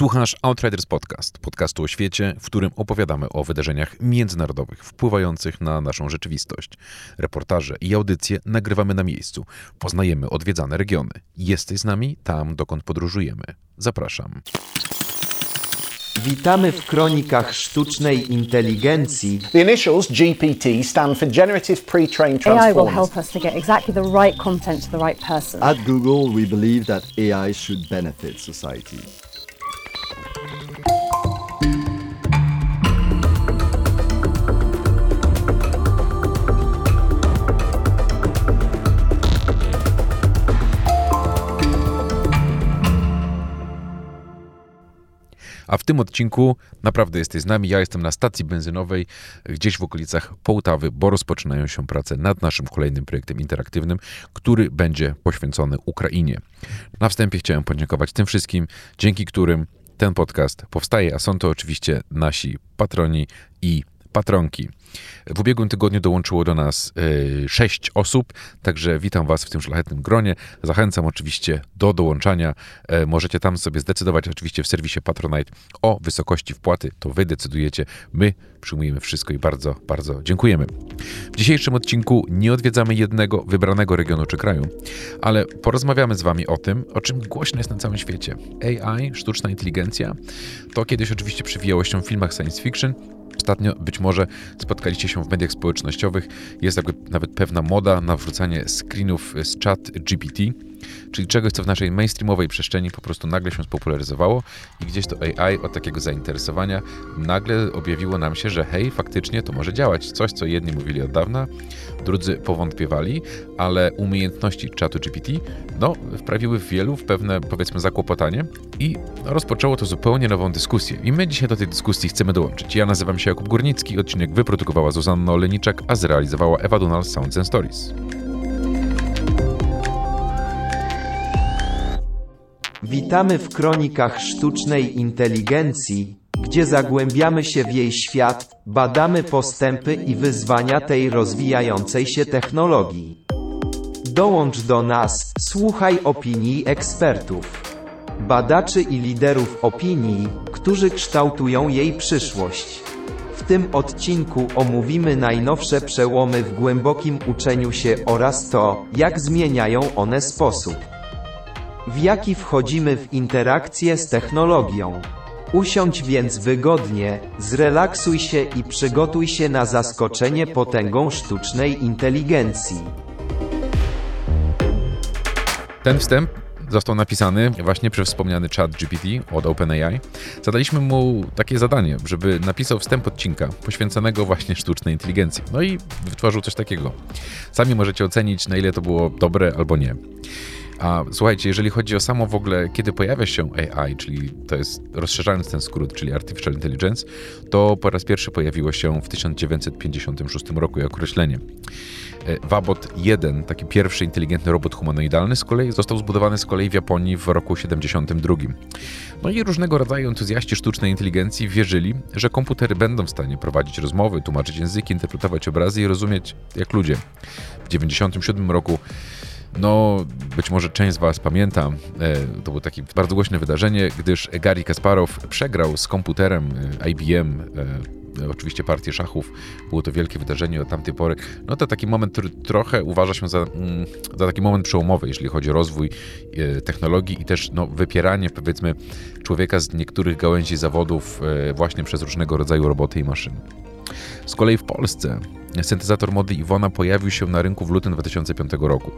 Słuchasz Outriders Podcast, podcastu o świecie, w którym opowiadamy o wydarzeniach międzynarodowych wpływających na naszą rzeczywistość. Reportaże i audycje nagrywamy na miejscu. Poznajemy odwiedzane regiony. Jesteś z nami tam, dokąd podróżujemy. Zapraszam. Witamy w kronikach sztucznej inteligencji. The initials GPT stand for Generative Pre-trained AI will Transformers. help us to get exactly the right content to the right person. At Google, we believe that AI should benefit society. A w tym odcinku naprawdę jesteś z nami. Ja jestem na stacji benzynowej, gdzieś w okolicach Połtawy, bo rozpoczynają się prace nad naszym kolejnym projektem interaktywnym, który będzie poświęcony Ukrainie. Na wstępie chciałem podziękować tym wszystkim, dzięki którym ten podcast powstaje, a są to oczywiście nasi patroni i patronki. W ubiegłym tygodniu dołączyło do nas y, sześć osób, także witam Was w tym szlachetnym gronie. Zachęcam oczywiście do dołączania. E, Możecie tam sobie zdecydować, oczywiście w serwisie Patronite, o wysokości wpłaty. To Wy decydujecie. My przyjmujemy wszystko i bardzo, bardzo dziękujemy. W dzisiejszym odcinku nie odwiedzamy jednego wybranego regionu czy kraju, ale porozmawiamy z Wami o tym, o czym głośno jest na całym świecie. AI, sztuczna inteligencja, to kiedyś oczywiście przewijało się w filmach science fiction, Ostatnio być może spotkaliście się w mediach społecznościowych. Jest nawet pewna moda na wrzucanie screenów z chat GPT, czyli czegoś, co w naszej mainstreamowej przestrzeni po prostu nagle się spopularyzowało i gdzieś to AI od takiego zainteresowania nagle objawiło nam się, że hej, faktycznie to może działać. Coś, co jedni mówili od dawna, drudzy powątpiewali, ale umiejętności czatu GPT no, wprawiły wielu w pewne, powiedzmy, zakłopotanie i rozpoczęło to zupełnie nową dyskusję. I my dzisiaj do tej dyskusji chcemy dołączyć. Ja nazywam się Jakub Górnicki, odcinek wyprodukowała Zuzanna Oleniczak, a zrealizowała Ewa Dunal Sounds and Stories. Witamy w kronikach sztucznej inteligencji, gdzie zagłębiamy się w jej świat, badamy postępy i wyzwania tej rozwijającej się technologii. Dołącz do nas, słuchaj opinii ekspertów, badaczy i liderów opinii, którzy kształtują jej przyszłość. W tym odcinku omówimy najnowsze przełomy w głębokim uczeniu się oraz to, jak zmieniają one sposób, w jaki wchodzimy w interakcję z technologią. Usiądź więc wygodnie, zrelaksuj się i przygotuj się na zaskoczenie potęgą sztucznej inteligencji. Ten wstęp został napisany właśnie przez wspomniany chat GPT od OpenAI. Zadaliśmy mu takie zadanie, żeby napisał wstęp odcinka poświęconego właśnie sztucznej inteligencji. No i wytworzył coś takiego. Sami możecie ocenić, na ile to było dobre albo nie. A słuchajcie, jeżeli chodzi o samo w ogóle, kiedy pojawia się AI, czyli to jest rozszerzając ten skrót, czyli Artificial Intelligence, to po raz pierwszy pojawiło się w 1956 roku jako określenie. E, Wabot 1, taki pierwszy inteligentny robot humanoidalny, z kolei został zbudowany z kolei w Japonii w roku 72. No i różnego rodzaju entuzjaści sztucznej inteligencji wierzyli, że komputery będą w stanie prowadzić rozmowy, tłumaczyć języki, interpretować obrazy i rozumieć jak ludzie. W 97 roku no, być może część z Was pamięta, e, to było takie bardzo głośne wydarzenie, gdyż Gary Kasparow przegrał z komputerem e, IBM e, oczywiście partię szachów. Było to wielkie wydarzenie od tamtej pory. No to taki moment, który trochę uważa się za, mm, za taki moment przełomowy, jeśli chodzi o rozwój technologii i też no, wypieranie, powiedzmy, człowieka z niektórych gałęzi zawodów właśnie przez różnego rodzaju roboty i maszyny. Z kolei w Polsce syntezator mody Iwona pojawił się na rynku w lutym 2005 roku,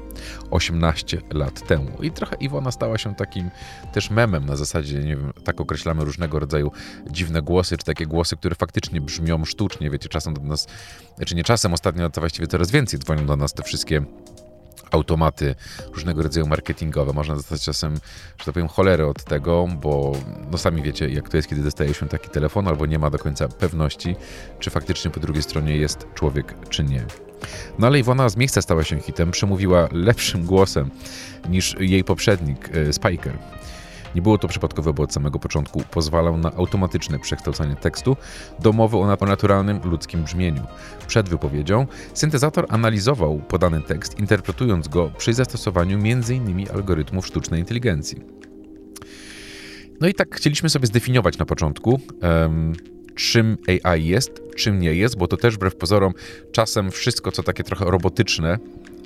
18 lat temu. I trochę Iwona stała się takim też memem na zasadzie, nie wiem, tak określamy różnego rodzaju dziwne głosy, czy takie głosy, które faktycznie brzmią sztucznie, wiecie, czasem do nas, znaczy nie czasem, ostatnio to właściwie coraz więcej dzwonią do nas te wszystkie automaty różnego rodzaju marketingowe. Można dostać czasem, że tak powiem, cholerę od tego, bo no sami wiecie, jak to jest, kiedy dostaje się taki telefon, albo nie ma do końca pewności, czy faktycznie po drugiej stronie jest człowiek, czy nie. No ale Iwona z miejsca stała się hitem, przemówiła lepszym głosem niż jej poprzednik, e, Spiker. Nie było to przypadkowe, bo od samego początku pozwalał na automatyczne przekształcanie tekstu do mowy o naturalnym ludzkim brzmieniu. Przed wypowiedzią syntezator analizował podany tekst, interpretując go przy zastosowaniu m.in. algorytmów sztucznej inteligencji. No i tak chcieliśmy sobie zdefiniować na początku, um, czym AI jest, czym nie jest, bo to też wbrew pozorom czasem wszystko, co takie trochę robotyczne,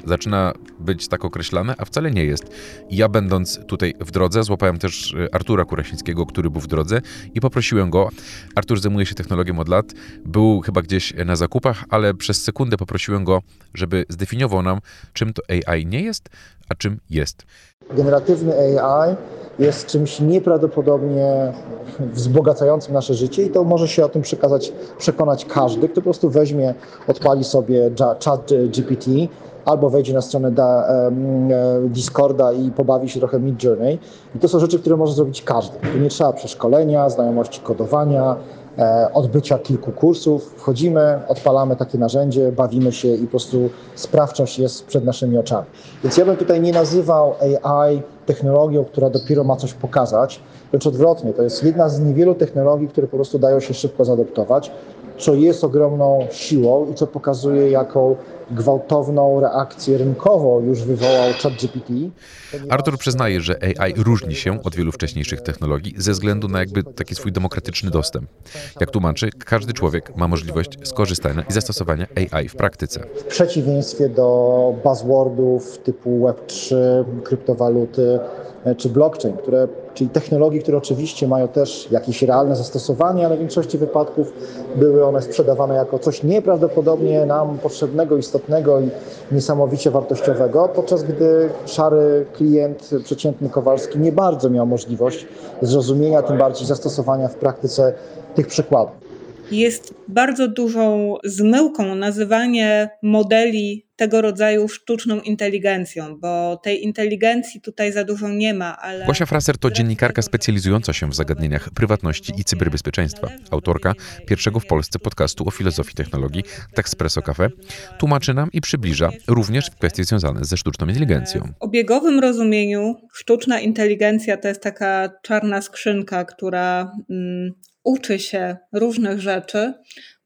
zaczyna być tak określane, a wcale nie jest. Ja będąc tutaj w drodze, złapałem też e, Artura Kurasińskiego, który był w drodze i poprosiłem go. Artur zajmuje się technologią od lat, był chyba gdzieś na zakupach, ale przez sekundę poprosiłem go, żeby zdefiniował nam, czym to AI nie jest, a czym jest. Generatywny AI jest czymś nieprawdopodobnie wzbogacającym nasze życie i to może się o tym przekazać, przekonać każdy, kto po prostu weźmie, odpali sobie chat GPT, albo wejdzie na stronę da, e, Discorda i pobawi się trochę Mid Journey. I to są rzeczy, które może zrobić każdy. Tu nie trzeba przeszkolenia, znajomości kodowania, e, odbycia kilku kursów. Wchodzimy, odpalamy takie narzędzie, bawimy się i po prostu sprawczość jest przed naszymi oczami. Więc ja bym tutaj nie nazywał AI technologią, która dopiero ma coś pokazać, wręcz odwrotnie. To jest jedna z niewielu technologii, które po prostu dają się szybko zaadoptować, co jest ogromną siłą i co pokazuje, jaką gwałtowną reakcję rynkową już wywołał ChatGPT. Artur przyznaje, że AI różni się od wielu wcześniejszych technologii ze względu na jakby taki swój demokratyczny dostęp. Jak tłumaczy, każdy człowiek ma możliwość skorzystania i zastosowania AI w praktyce. W przeciwieństwie do buzzwordów typu Web3, kryptowaluty, E, czy blockchain, które, czyli technologie, które oczywiście mają też jakieś realne zastosowanie, ale w większości wypadków były one sprzedawane jako coś nieprawdopodobnie nam potrzebnego, istotnego i niesamowicie wartościowego, podczas gdy szary klient, przeciętny Kowalski nie bardzo miał możliwość zrozumienia, tym bardziej zastosowania w praktyce tych przykładów. Jest bardzo dużą zmyłką nazywanie modeli tego rodzaju sztuczną inteligencją, bo tej inteligencji tutaj za dużo nie ma, ale... Gosia Fraser to dziennikarka specjalizująca się w zagadnieniach prywatności i cyberbezpieczeństwa, autorka pierwszego w Polsce podcastu o filozofii technologii Texpresso Cafe, tłumaczy nam i przybliża również kwestie związane ze sztuczną inteligencją. W obiegowym rozumieniu sztuczna inteligencja to jest taka czarna skrzynka, która mm, uczy się różnych rzeczy,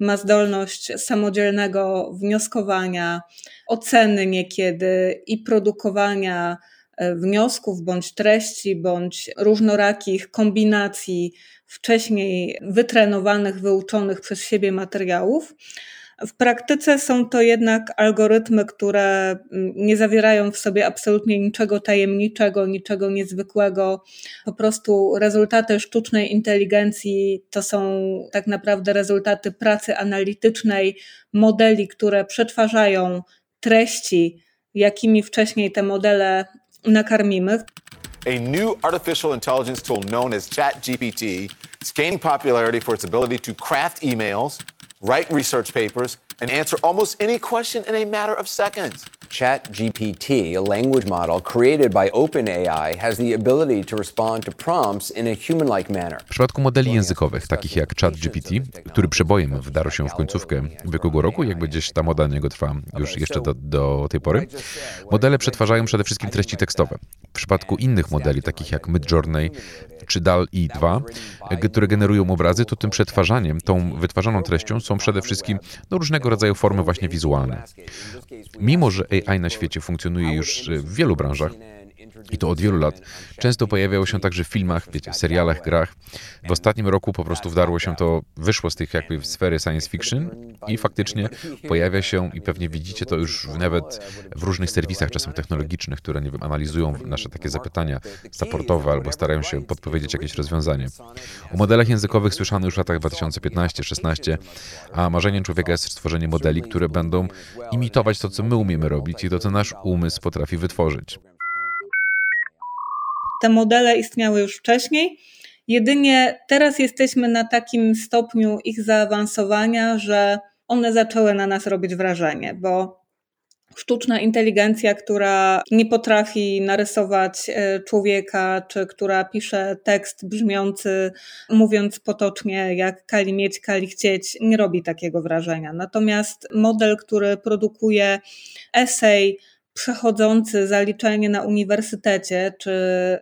ma zdolność samodzielnego wnioskowania, oceny niekiedy i produkowania e, wniosków bądź treści, bądź różnorakich kombinacji wcześniej wytrenowanych, wyuczonych przez siebie materiałów. W praktyce są to jednak algorytmy, które mm, nie zawierają w sobie absolutnie niczego tajemniczego, niczego niezwykłego. Po prostu rezultaty sztucznej inteligencji to są tak naprawdę rezultaty pracy analitycznej, modeli, które przetwarzają treści, jakimi wcześniej te modele nakarmimy. A new artificial intelligence tool known as ChatGPT is gaining popularity for its ability to craft emails write research papers, and answer almost any question in a matter of seconds. ChatGPT, a language model created by OpenAI, has the ability to respond to prompts in a human-like manner. W przypadku modeli językowych, takich jak ChatGPT, który przebojem wdarł się w końcówkę ubiegłego roku, jakby gdzieś ta moda niego trwa już jeszcze do, do tej pory, modele przetwarzają przede wszystkim treści tekstowe. W przypadku innych modeli, takich jak Midjourney czy DAL-E 2, które generują obrazy, to tym przetwarzaniem, tą wytwarzaną treścią są przede wszystkim no, różnego rodzaju formy właśnie wizualne. Mimo, że AI na świecie funkcjonuje już w wielu branżach, i to od wielu lat. Często pojawiało się także w filmach, wiecie, serialach, grach. W ostatnim roku po prostu wdarło się to, wyszło z tych jakby sfery science fiction i faktycznie pojawia się i pewnie widzicie to już nawet w różnych serwisach czasem technologicznych, które nie wiem, analizują nasze takie zapytania supportowe albo starają się podpowiedzieć jakieś rozwiązanie. O modelach językowych słyszano już w latach 2015-16, a marzeniem człowieka jest stworzenie modeli, które będą imitować to, co my umiemy robić i to, co nasz umysł potrafi wytworzyć. Te modele istniały już wcześniej. Jedynie teraz jesteśmy na takim stopniu ich zaawansowania, że one zaczęły na nas robić wrażenie, bo sztuczna inteligencja, która nie potrafi narysować e, człowieka, czy która pisze tekst brzmiący, mówiąc potocznie, jak kali mieć, kali chcieć, nie robi takiego wrażenia. Natomiast model, który produkuje esej, przechodzący zaliczenie na uniwersytecie, czy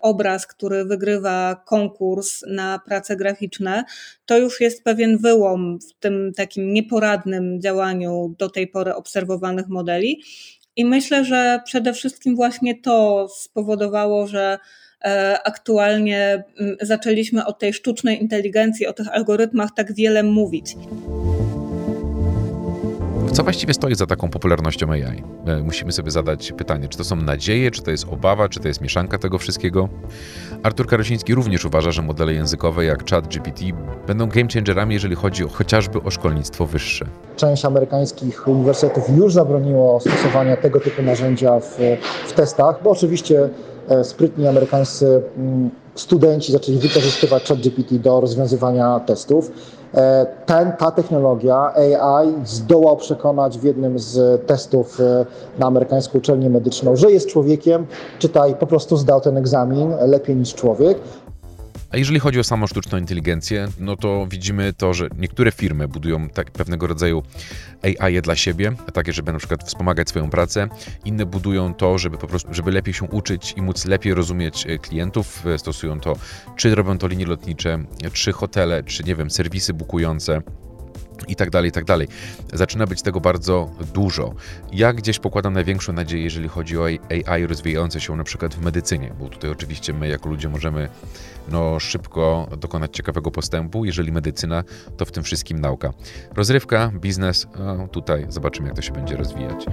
obraz, który wygrywa konkurs na prace graficzne, to już jest pewien wyłom w tym takim nieporadnym działaniu do tej pory obserwowanych modeli. I myślę, że przede wszystkim właśnie to spowodowało, że e, aktualnie zaczęliśmy o tej sztucznej inteligencji, o tych algorytmach tak wiele mówić. Co właściwie stoi za taką popularnością AI? E, musimy sobie zadać pytanie, czy to są nadzieje, czy to jest obawa, czy to jest mieszanka tego wszystkiego? Artur Karosiński również uważa, że modele językowe jak ChatGPT będą game changerami, jeżeli chodzi o, chociażby o szkolnictwo wyższe. Część amerykańskich uniwersytetów już zabroniło stosowania tego typu narzędzia w, w testach, bo oczywiście e, sprytni amerykańscy mm, studenci zaczęli wykorzystywać ChatGPT do rozwiązywania testów. E, ten, ta technologia AI zdołał przekonać w jednym z testów e, na amerykańską uczelnię medyczną, że jest człowiekiem, czytaj, po prostu zdał ten egzamin lepiej niż człowiek. A jeżeli chodzi o samą sztuczną inteligencję, no to widzimy to, że niektóre firmy budują tak pewnego rodzaju AI dla siebie, takie, żeby na przykład wspomagać swoją pracę. Inne budują to, żeby po prostu, żeby lepiej się uczyć i móc lepiej rozumieć e, klientów. E, stosują to, czy robią to linie lotnicze, czy hotele, czy nie wiem, serwisy bukujące i tak dalej, i tak dalej. Zaczyna być tego bardzo dużo. Ja gdzieś pokładam największą nadzieję, jeżeli chodzi o AI rozwijające się na przykład w medycynie, bo tutaj oczywiście my jako ludzie możemy no, szybko dokonać ciekawego postępu. Jeżeli medycyna, to w tym wszystkim nauka. Rozrywka, biznes, no, tutaj zobaczymy, jak to się będzie rozwijać.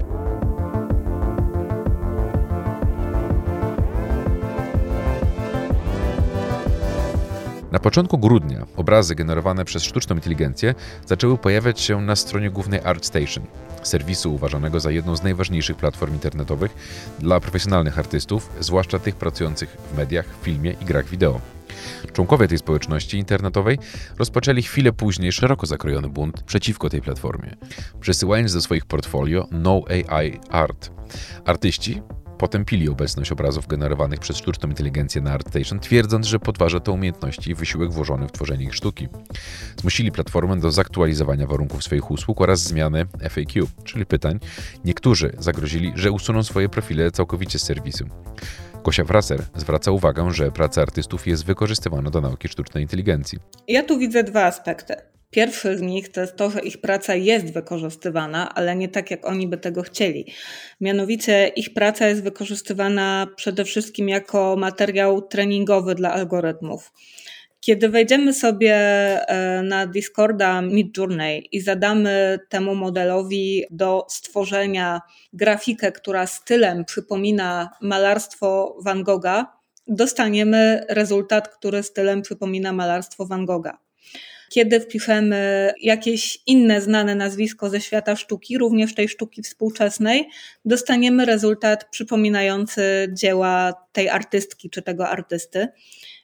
Na początku grudnia obrazy generowane przez sztuczną inteligencję zaczęły pojawiać się na stronie głównej ArtStation, serwisu uważanego za jedną z najważniejszych platform internetowych dla profesjonalnych artystów, zwłaszcza tych pracujących w mediach, filmie i grach wideo. Członkowie tej społeczności internetowej rozpoczęli chwilę później szeroko zakrojony bunt przeciwko tej platformie, przesyłając do swoich portfolio No AI Art. Artyści potępili obecność obrazów generowanych przez sztuczną inteligencję na ArtStation, twierdząc, że podważa to umiejętności i wysiłek włożony w tworzenie ich sztuki. Zmusili platformę do zaktualizowania warunków swoich usług oraz zmiany FAQ, czyli pytań. Niektórzy zagrozili, że usuną swoje profile całkowicie z serwisu. Gosia Wraser zwraca uwagę, że praca artystów jest wykorzystywana do nauki sztucznej inteligencji. Ja tu widzę dwa aspekty. Pierwszy z nich to jest to, że ich praca jest wykorzystywana, ale nie tak, jak oni by tego chcieli. Mianowicie ich praca jest wykorzystywana przede wszystkim jako materiał treningowy dla algorytmów. Kiedy wejdziemy sobie e, na Discorda Midjourney i zadamy temu modelowi do stworzenia grafikę, która stylem przypomina malarstwo Van Gogha, dostaniemy rezultat, który stylem przypomina malarstwo Van Gogha. Kiedy wpiszemy jakieś inne znane nazwisko ze świata sztuki, również tej sztuki współczesnej, dostaniemy rezultat przypominający dzieła tej artystki czy tego artysty.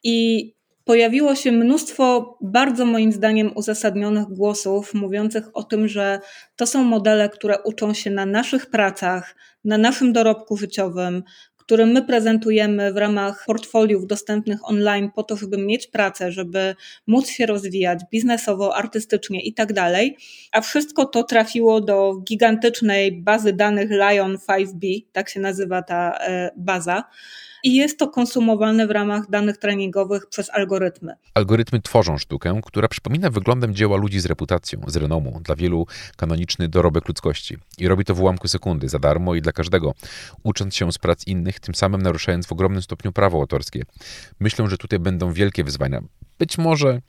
I pojawiło się mnóstwo bardzo moim zdaniem uzasadnionych głosów mówiących o tym, że to są modele, które uczą się na naszych pracach, na naszym dorobku życiowym, który my prezentujemy w ramach portfoliów dostępnych online po to, żeby mieć pracę, żeby móc się rozwijać biznesowo, artystycznie i tak dalej. A wszystko to trafiło do gigantycznej bazy danych Lion 5B, tak się nazywa ta e, baza i jest to konsumowane w ramach danych treningowych przez algorytmy. Algorytmy tworzą sztukę, która przypomina wyglądem dzieła ludzi z reputacją, z renomą, dla wielu kanoniczny dorobek ludzkości. I robi to w ułamku sekundy, za darmo i dla każdego, ucząc się z prac innych, tym samym naruszając w ogromnym stopniu prawo autorskie. Myślę, że tutaj będą wielkie wyzwania. Być może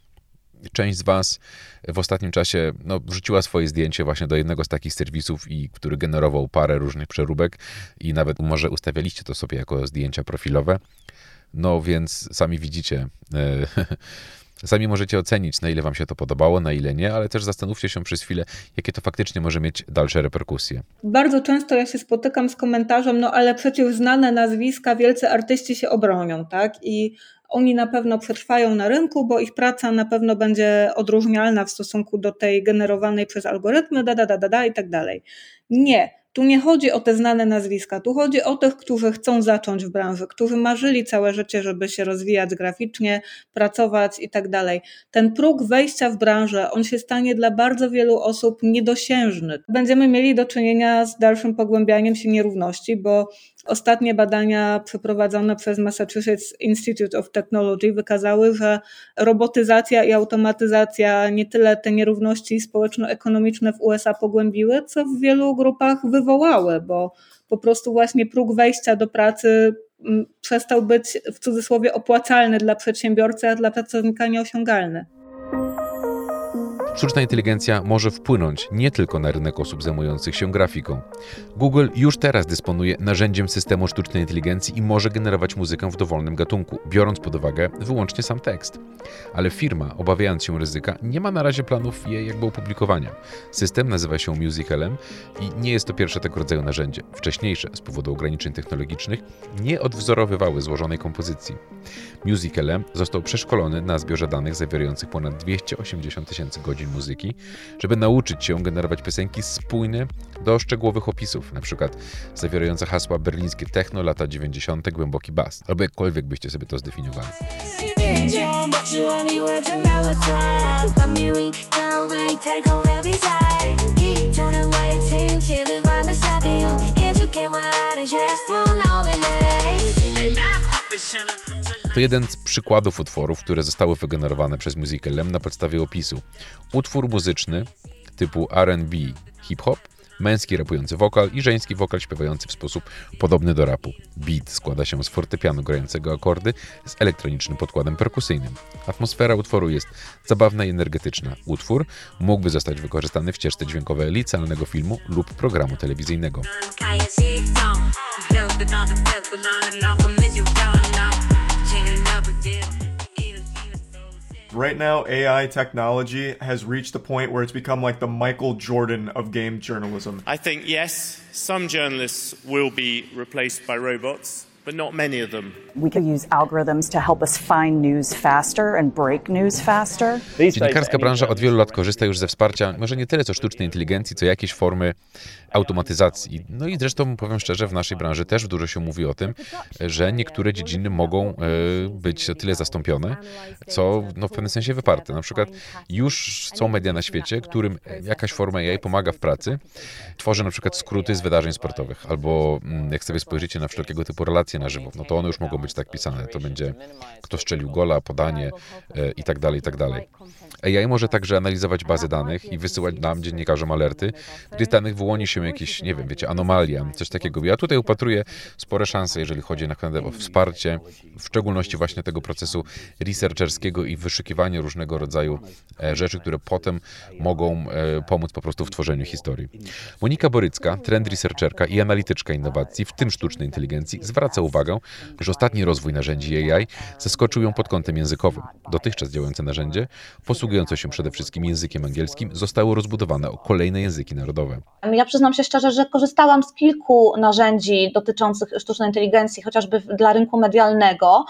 część z Was w ostatnim czasie no, wrzuciła swoje zdjęcie właśnie do jednego z takich serwisów, i który generował parę różnych przeróbek i nawet może ustawialiście to sobie jako zdjęcia profilowe. No więc sami widzicie. E, sami możecie ocenić, na ile Wam się to podobało, na ile nie, ale też zastanówcie się przez chwilę, jakie to faktycznie może mieć dalsze reperkusje. Bardzo często ja się spotykam z komentarzem, no ale przecież znane nazwiska, wielcy artyści się obronią, tak? I oni na pewno przetrwają na rynku, bo ich praca na pewno będzie odróżnialna w stosunku do tej generowanej przez algorytmy, da, da, da, da, da i tak dalej. Nie tu nie chodzi o te znane nazwiska, tu chodzi o tych, którzy chcą zacząć w branży, którzy marzyli całe życie, żeby się rozwijać graficznie, pracować i tak dalej. Ten próg wejścia w branżę, on się stanie dla bardzo wielu osób niedosiężny. Będziemy mieli do czynienia z dalszym pogłębianiem się nierówności, bo ostatnie badania przeprowadzone przez Massachusetts Institute of Technology wykazały, że robotyzacja i automatyzacja nie tyle te nierówności społeczno-ekonomiczne w USA pogłębiły, co w wielu grupach wywołały, bo po prostu właśnie próg wejścia do pracy mm, przestał być w cudzysłowie opłacalny dla przedsiębiorcy, a dla pracownika nieosiągalny. Sztuczna inteligencja może wpłynąć nie tylko na rynek osób zajmujących się grafiką. Google już teraz dysponuje narzędziem systemu sztucznej inteligencji i może generować muzykę w dowolnym gatunku, biorąc pod uwagę wyłącznie sam tekst. Ale firma, obawiając się ryzyka, nie ma na razie planów jej jakby opublikowania. System nazywa się Musicalem i nie jest to pierwsze tego rodzaju narzędzie. Wcześniejsze, z powodu ograniczeń technologicznych, nie odwzorowywały złożonej kompozycji. Musicalem został przeszkolony na zbiorze danych zawierających ponad 280 tysięcy godzin muzyki, żeby nauczyć się generować piosenki spójne do szczegółowych opisów, przykład zawierające hasła berlińskie techno, lata 90., głęboki bas, albo jakkolwiek byście sobie to zdefiniowali. To jeden z przykładów utworów, które zostały wygenerowane przez Musicalem na podstawie opisu. Utwór muzyczny typu R&B, hip-hop, męski rapujący wokal i żeński wokal śpiewający w sposób podobny do rapu. Beat składa się z fortepianu grającego akordy z elektronicznym podkładem perkusyjnym. Atmosfera utworu jest zabawna i energetyczna. Utwór mógłby zostać wykorzystany w ścieżce dźwiękowej licealnego filmu lub programu telewizyjnego. Right now, AI technology has reached a point where it's become like the Michael Jordan of game journalism. I think, yes, some journalists will be replaced by robots, but not many of them. We could use algorithms to help us find news faster and break news faster. Dziennikarska branża od wielu lat korzysta już ze wsparcia, może nie tyle co sztucznej inteligencji, co jakieś formy automatyzacji. No i zresztą powiem szczerze, w naszej branży też dużo się mówi o tym, że niektóre dziedziny mogą e, być tyle zastąpione, co no, w pewnym sensie wyparte. Na przykład już są media na świecie, którym jakaś forma AI pomaga w pracy. Tworzy na przykład skróty z wydarzeń sportowych, albo mm, jak sobie spojrzycie na wszelkiego typu relacje na żywo, no to one już mogą być tak pisane. To będzie kto strzelił gola, podanie e, i tak dalej, i tak dalej. AI może także analizować bazy danych i wysyłać nam, dziennikarzom, alerty, gdy z danych wyłoni się jakieś, nie wiem, wiecie, anomalia, coś takiego. Ja tutaj upatruję spore szanse, jeżeli chodzi na o wsparcie, w szczególności właśnie tego procesu researcherskiego i wyszukiwania różnego rodzaju e, rzeczy, które potem mogą e, pomóc po prostu w tworzeniu historii. Monika Borycka, trend researcherka i analityczka innowacji, w tym sztucznej inteligencji, zwraca uwagę, że ostatni rozwój narzędzi AI zaskoczył ją pod kątem językowym. Dotychczas działające narzędzie, posługujące się przede wszystkim językiem angielskim, zostało rozbudowane o kolejne języki narodowe. Ja przyznam się szczerze, że korzystałam z kilku narzędzi dotyczących sztucznej inteligencji, chociażby dla rynku medialnego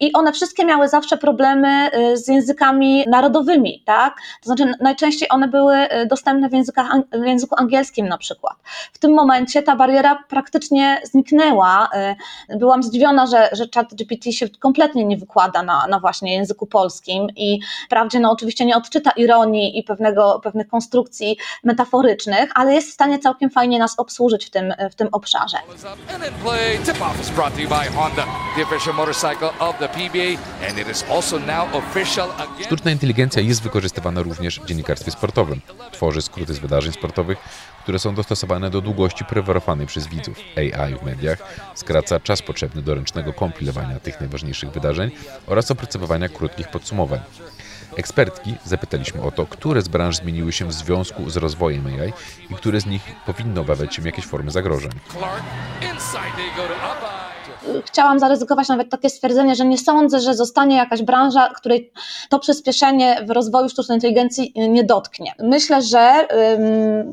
i one wszystkie miały zawsze problemy y, z językami narodowymi, tak? To znaczy najczęściej one były y, dostępne w, językach, w języku angielskim na przykład. W tym momencie ta bariera praktycznie zniknęła. Byłam zdziwiona, że, że chat GPT się kompletnie nie wykłada na, na właśnie języku polskim i wprawdzie no oczywiście nie odczyta ironii i pewnego, pewnych konstrukcji metaforycznych, ale jest w stanie całkiem fajnie nas obsłużyć w tym, w tym obszarze. Sztuczna inteligencja jest wykorzystywana również w dziennikarstwie sportowym. Tworzy skróty z wydarzeń sportowych, które są dostosowane do długości preferowanej przez widzów. AI w mediach skraca czas potrzebny do ręcznego kompilowania tych najważniejszych wydarzeń oraz opracowywania krótkich podsumowań. Ekspertki zapytaliśmy o to, które z branż zmieniły się w związku z rozwojem AI i które z nich powinno obawiać się jakieś formy zagrożeń chciałam zaryzykować nawet takie stwierdzenie, że nie sądzę, że zostanie jakaś branża, której to przyspieszenie w rozwoju sztucznej inteligencji nie dotknie. Myślę, że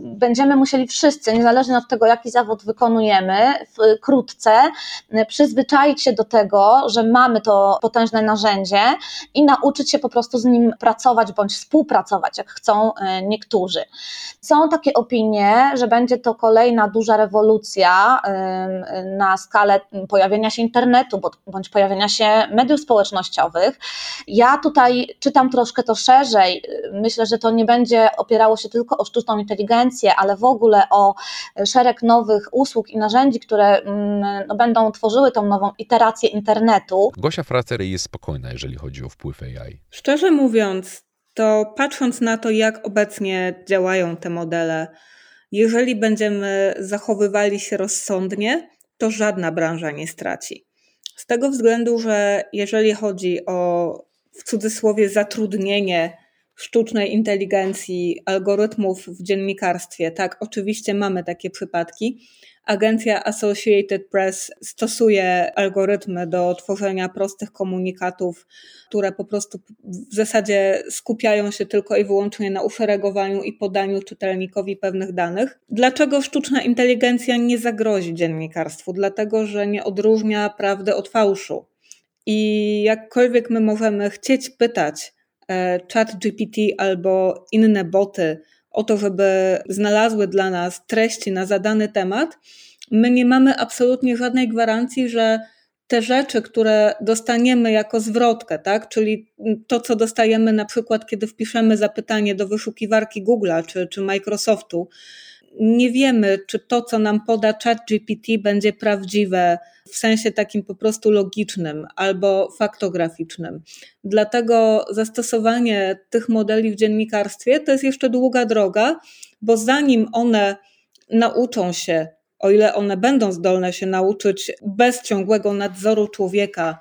będziemy musieli wszyscy, niezależnie od tego, jaki zawód wykonujemy, wkrótce przyzwyczaić się do tego, że mamy to potężne narzędzie i nauczyć się po prostu z nim pracować bądź współpracować, jak chcą y, niektórzy. Są takie opinie, że będzie to kolejna duża rewolucja y, na skalę pojawienia się internetu bądź pojawienia się mediów społecznościowych. Ja tutaj czytam troszkę to szerzej. Myślę, że to nie będzie opierało się tylko o sztuczną inteligencję, ale w ogóle o szereg nowych usług i narzędzi, które mm, no, będą tworzyły tą nową iterację internetu. Gosia Fracer jest spokojna, jeżeli chodzi o wpływ AI. Szczerze mówiąc, to patrząc na to, jak obecnie działają te modele, jeżeli będziemy zachowywali się rozsądnie, to żadna branża nie straci. Z tego względu, że jeżeli chodzi o w cudzysłowie zatrudnienie sztucznej inteligencji, algorytmów w dziennikarstwie, tak, oczywiście mamy takie przypadki, Agencja Associated Press stosuje algorytmy do tworzenia prostych komunikatów, które po prostu w zasadzie skupiają się tylko i wyłącznie na uszeregowaniu i podaniu czytelnikowi pewnych danych. Dlaczego sztuczna inteligencja nie zagrozi dziennikarstwu? Dlatego, że nie odróżnia prawdy od fałszu. I jakkolwiek my możemy chcieć pytać e, chat GPT albo inne boty, o to, żeby znalazły dla nas treści na zadany temat, my nie mamy absolutnie żadnej gwarancji, że te rzeczy, które dostaniemy jako zwrotkę, tak? czyli to, co dostajemy na przykład, kiedy wpiszemy zapytanie do wyszukiwarki Google'a czy, czy Microsoftu, nie wiemy, czy to, co nam poda ChatGPT, będzie prawdziwe w sensie takim po prostu logicznym albo faktograficznym. Dlatego zastosowanie tych modeli w dziennikarstwie to jest jeszcze długa droga, bo zanim one nauczą się, o ile one będą zdolne się nauczyć bez ciągłego nadzoru człowieka,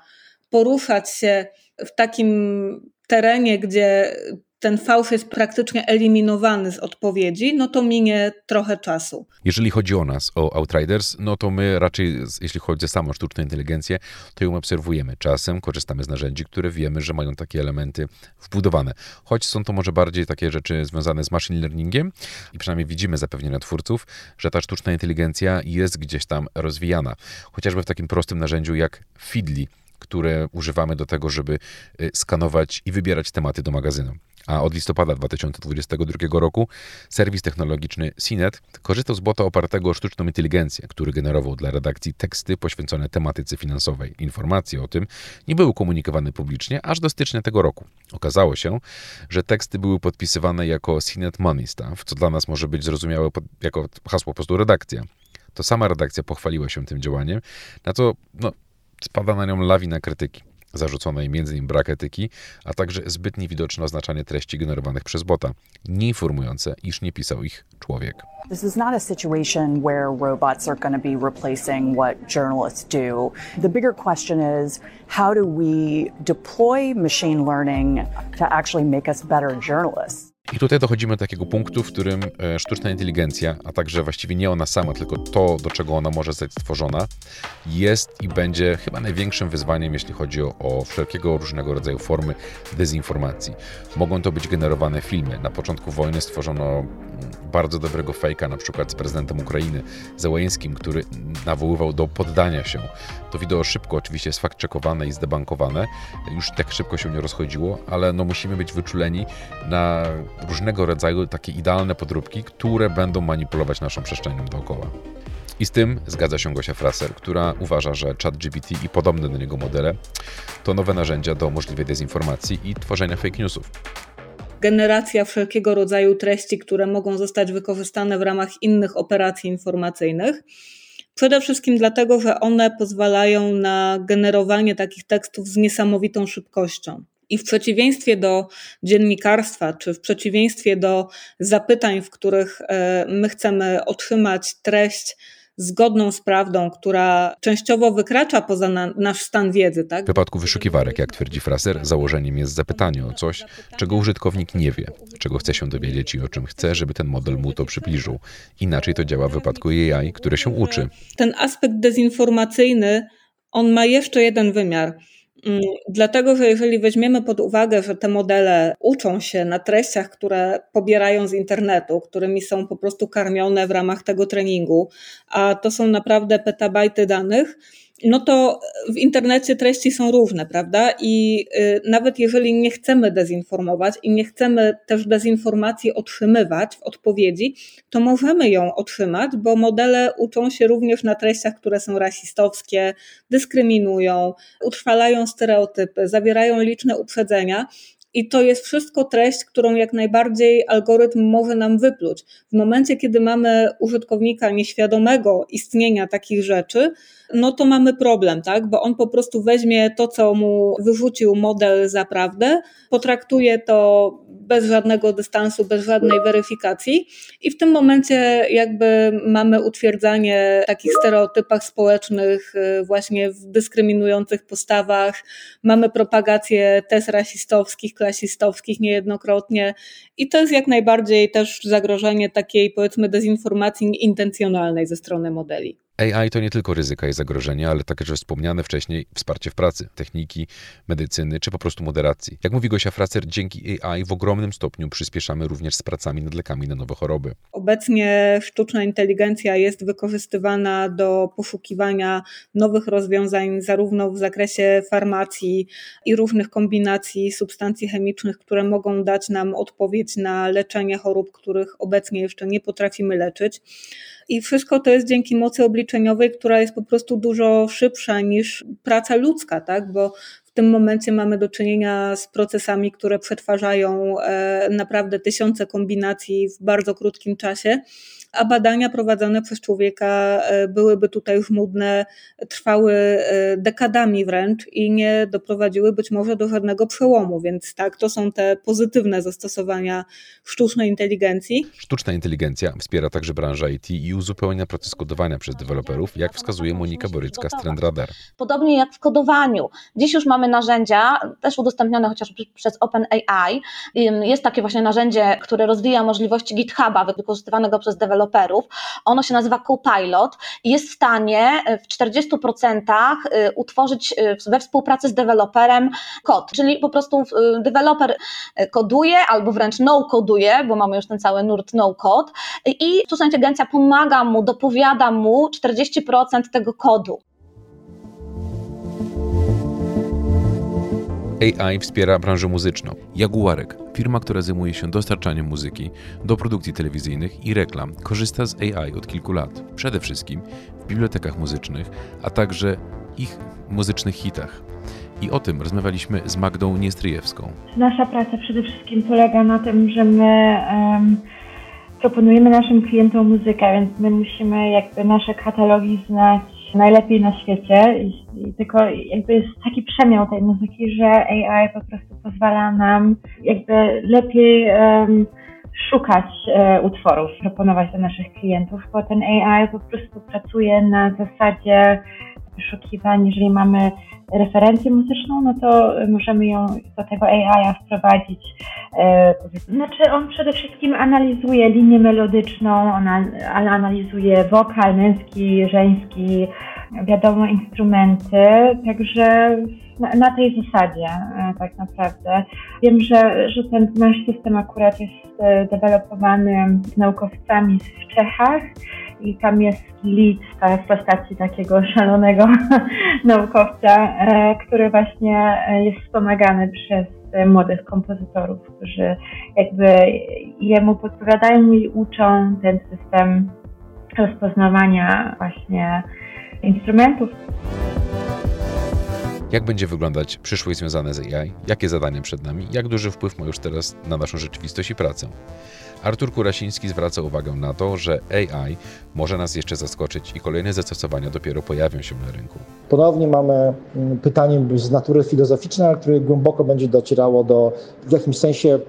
poruszać się w takim terenie, gdzie ten fałsz jest praktycznie eliminowany z odpowiedzi, no to minie trochę czasu. Jeżeli chodzi o nas, o Outriders, no to my raczej, jeśli chodzi o samą sztuczną inteligencję, to ją obserwujemy. Czasem korzystamy z narzędzi, które wiemy, że mają takie elementy wbudowane. Choć są to może bardziej takie rzeczy związane z machine learningiem i przynajmniej widzimy zapewnienia twórców, że ta sztuczna inteligencja jest gdzieś tam rozwijana. Chociażby w takim prostym narzędziu jak Feedly, które używamy do tego, żeby y, skanować i wybierać tematy do magazynu. A od listopada 2022 roku serwis technologiczny CNET korzystał z bota opartego o sztuczną inteligencję, który generował dla redakcji teksty poświęcone tematyce finansowej. Informacje o tym nie były komunikowane publicznie aż do stycznia tego roku. Okazało się, że teksty były podpisywane jako CNET Money Staff, co dla nas może być zrozumiałe jako hasło po prostu redakcja. To sama redakcja pochwaliła się tym działaniem, na co no, spada na nią lawina krytyki zarzuconej m.in. brak etyki, a także zbyt niewidoczne oznaczanie treści generowanych przez bota, nieinformujące, iż nie pisał ich człowiek. This is not a situation where robots are going to be replacing what journalists do. The bigger question is how do we deploy machine learning to actually make us better journalists? I tutaj dochodzimy do takiego punktu, w którym e, sztuczna inteligencja, a także właściwie nie ona sama, tylko to, do czego ona może zostać stworzona, jest i będzie chyba największym wyzwaniem, jeśli chodzi o, o wszelkiego różnego rodzaju formy dezinformacji. Mogą to być generowane filmy. Na początku wojny stworzono mm, bardzo dobrego fejka, na przykład z prezydentem Ukrainy, Zełańskim, który nawoływał do poddania się. To wideo szybko oczywiście jest fakt i zdebankowane. Już tak szybko się nie rozchodziło, ale no musimy być wyczuleni na różnego rodzaju takie idealne podróbki, które będą manipulować naszą przestrzenią dookoła. I z tym zgadza się Gosia Fraser, która uważa, że ChatGPT i podobne do niego modele to nowe narzędzia do możliwej dezinformacji i tworzenia fake newsów. Generacja wszelkiego rodzaju treści, które mogą zostać wykorzystane w ramach innych operacji informacyjnych. Przede wszystkim dlatego, że one pozwalają na generowanie takich tekstów z niesamowitą szybkością. I w przeciwieństwie do dziennikarstwa, czy w przeciwieństwie do zapytań, w których e, my chcemy otrzymać treść, zgodną z prawdą, która częściowo wykracza poza na, nasz stan wiedzy. Tak? W przypadku wyszukiwarek, jak twierdzi Fraser, założeniem jest zapytanie o coś, czego użytkownik nie wie, czego chce się dowiedzieć i o czym chce, żeby ten model mu to przybliżył. Inaczej to działa w wypadku AI, które się uczy. Ten aspekt dezinformacyjny, on ma jeszcze jeden wymiar. Mm, dlatego, że jeżeli weźmiemy pod uwagę, że te modele uczą się na treściach, które pobierają z internetu, którymi są po prostu karmione w ramach tego treningu, a to są naprawdę petabajty danych, no to w internecie treści są różne, prawda? I y, nawet jeżeli nie chcemy dezinformować i nie chcemy też dezinformacji otrzymywać w odpowiedzi, to możemy ją otrzymać, bo modele uczą się również na treściach, które są rasistowskie, dyskryminują, utrwalają stereotypy, zawierają liczne uprzedzenia. I to jest wszystko treść, którą jak najbardziej algorytm może nam wypluć. W momencie, kiedy mamy użytkownika nieświadomego istnienia takich rzeczy, no to mamy problem, tak? Bo on po prostu weźmie to, co mu wyrzucił model za prawdę, potraktuje to bez żadnego dystansu, bez żadnej weryfikacji i w tym momencie jakby mamy utwierdzanie takich stereotypach społecznych y, właśnie w dyskryminujących postawach, mamy propagację tez rasistowskich, klasistowskich niejednokrotnie i to jest jak najbardziej też zagrożenie takiej powiedzmy dezinformacji intencjonalnej ze strony modeli. AI to nie tylko ryzyka i zagrożenia, ale także wspomniane wcześniej wsparcie w pracy, techniki, medycyny czy po prostu moderacji. Jak mówi Gosia Fracer, dzięki AI w ogromnym stopniu przyspieszamy również z pracami nad lekami na nowe choroby. Obecnie sztuczna inteligencja jest wykorzystywana do poszukiwania nowych rozwiązań, zarówno w zakresie farmacji i różnych kombinacji substancji chemicznych, które mogą dać nam odpowiedź na leczenie chorób, których obecnie jeszcze nie potrafimy leczyć. I wszystko to jest dzięki mocy obliczeniowej, która jest po prostu dużo szybsza niż praca ludzka, tak? Bo w tym momencie mamy do czynienia z procesami, które przetwarzają e, naprawdę tysiące kombinacji w bardzo krótkim czasie a badania prowadzone przez człowieka e, byłyby tutaj żmudne, trwały e, dekadami wręcz i nie doprowadziły być może do żadnego przełomu. Więc tak, to są te pozytywne zastosowania sztucznej inteligencji. Sztuczna inteligencja wspiera także branżę IT i uzupełnia proces kodowania przez deweloperów, jak wskazuje Monika Borycka z Trendradar. Podobnie jak w kodowaniu. Dziś już mamy narzędzia, też udostępnione chociażby przez OpenAI. Jest takie właśnie narzędzie, które rozwija możliwości GitHuba wykorzystywanego przez deweloperów deweloperów. Ono się nazywa Copilot i jest w stanie e, w 40% e, utworzyć e, we współpracy z deweloperem kod, czyli po prostu deweloper koduje albo wręcz no-koduje, bo mamy już ten cały nurt no-code i sztuczna inteligencja pomaga mu, dopowiada mu 40% tego kodu. AI wspiera branżę muzyczną. Jaguarek, firma, która zajmuje się dostarczaniem muzyki do produkcji telewizyjnych i reklam, korzysta z AI od kilku lat. Przede wszystkim w bibliotekach muzycznych, a także ich muzycznych hitach. I o tym rozmawialiśmy z Magdą Niestryjewską. Nasza praca przede wszystkim polega na tym, że my um, proponujemy naszym klientom muzykę, więc my musimy jakby nasze katalogi znać najlepiej na świecie i, i tylko jakby jest taki przemiał tej muzyki, że AI po prostu pozwala nam jakby lepiej um, szukać e, utworów, proponować do naszych klientów, bo ten AI po prostu pracuje na zasadzie wyszukiwań, jeżeli mamy referencję muzyczną, no to możemy ją do tego AI wprowadzić. E, znaczy on przede wszystkim analizuje linię melodyczną, on analizuje wokal męski, żeński, wiadomo instrumenty, także na, tej zasadzie e, tak naprawdę. Wiem, że, że ten nasz system akurat jest e, dewelopowany naukowcami w Czechach i tam jest lead w postaci takiego szalonego naukowca, e, który właśnie jest wspomagany przez młodych kompozytorów, którzy jakby jemu podpowiadają i uczą ten system rozpoznawania właśnie instrumentów. Jak będzie wyglądać przyszłość związane z AI? Jakie zadania przed nami? Jak duży wpływ ma już teraz na naszą rzeczywistość i pracę? Artur Kurasiński zwraca uwagę na to, że AI może nas jeszcze zaskoczyć i kolejne zastosowania dopiero pojawią się na rynku. Ponownie mamy mm, pytanie z natury filozoficznej, które głęboko będzie docierało do w jakimś sensie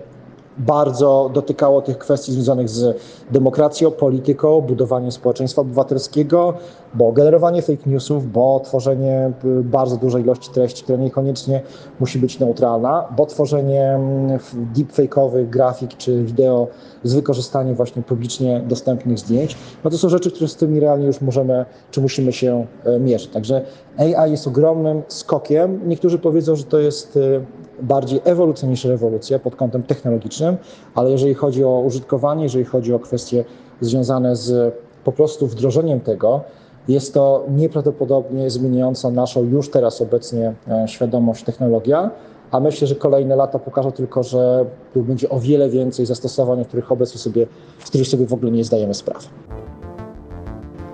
bardzo dotykało tych kwestii związanych z demokracją, polityką, budowaniem społeczeństwa obywatelskiego, bo generowanie fake newsów, bo tworzenie y, bardzo dużej ilości treści, która niekoniecznie musi być neutralna, bo tworzenie mm, deepfake'owych grafik czy wideo z wykorzystaniem właśnie publicznie dostępnych zdjęć, no to są rzeczy, które z tymi realnie już możemy, czy musimy się e, mierzyć. Także AI jest ogromnym skokiem. Niektórzy powiedzą, że to jest y, bardziej ewolucja niż rewolucja pod kątem technologicznym, ale jeżeli chodzi o użytkowanie, jeżeli chodzi o kwestie związane z po prostu wdrożeniem tego, Jest to nieprawdopodobnie zmieniająca naszą już teraz obecnie e, świadomość technologia, a myślę, że kolejne lata pokażą tylko, że tu będzie o wiele więcej zastosowań, których obecnie sobie, z których sobie w ogóle nie zdajemy sprawy.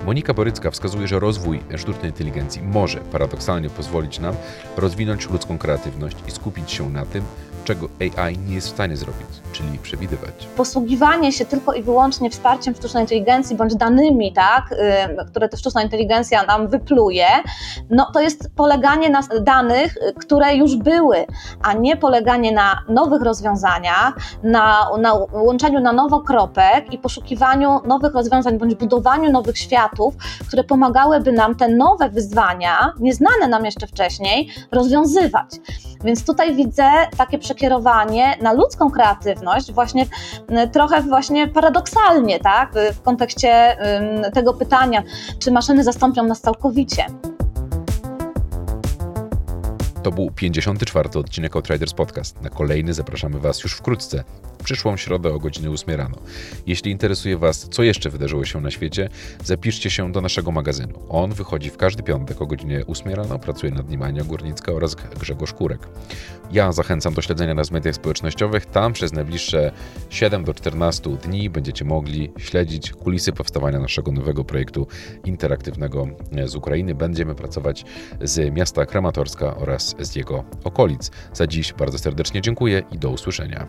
Monika Borycka wskazuje, że rozwój sztucznej inteligencji może paradoksalnie pozwolić nam rozwinąć ludzką kreatywność i skupić się na tym, czego AI nie jest w stanie zrobić, czyli przewidywać. Posługiwanie się tylko i wyłącznie wsparciem sztucznej inteligencji bądź danymi, tak, które ta sztuczna inteligencja nam wypluje, no to jest poleganie na danych, które już były, a nie poleganie na nowych rozwiązaniach, na, na łączeniu na nowo kropek i poszukiwaniu nowych rozwiązań bądź budowaniu nowych światów, które pomagałyby nam te nowe wyzwania, nieznane nam jeszcze wcześniej, rozwiązywać. Więc tutaj widzę takie przekierowanie na ludzką kreatywność, właśnie trochę właśnie paradoksalnie, tak, w kontekście tego pytania, czy maszyny zastąpią nas całkowicie. To był 54. odcinek Outriders Podcast. Na kolejny zapraszamy Was już wkrótce, w przyszłą środę o godzinie 8 rano. Jeśli interesuje Was, co jeszcze wydarzyło się na świecie, zapiszcie się do naszego magazynu. On wychodzi w każdy piątek o godzinie 8 rano. Pracuje nad nim Ania Górnicka oraz Grzegorz Kurek. Ja zachęcam do śledzenia nas w mediach społecznościowych. Tam przez najbliższe 7 do 14 dni będziecie mogli śledzić kulisy powstawania naszego nowego projektu interaktywnego z Ukrainy. Będziemy pracować z miasta Krematorska oraz z jego okolic. Za dziś bardzo serdecznie dziękuję i do usłyszenia.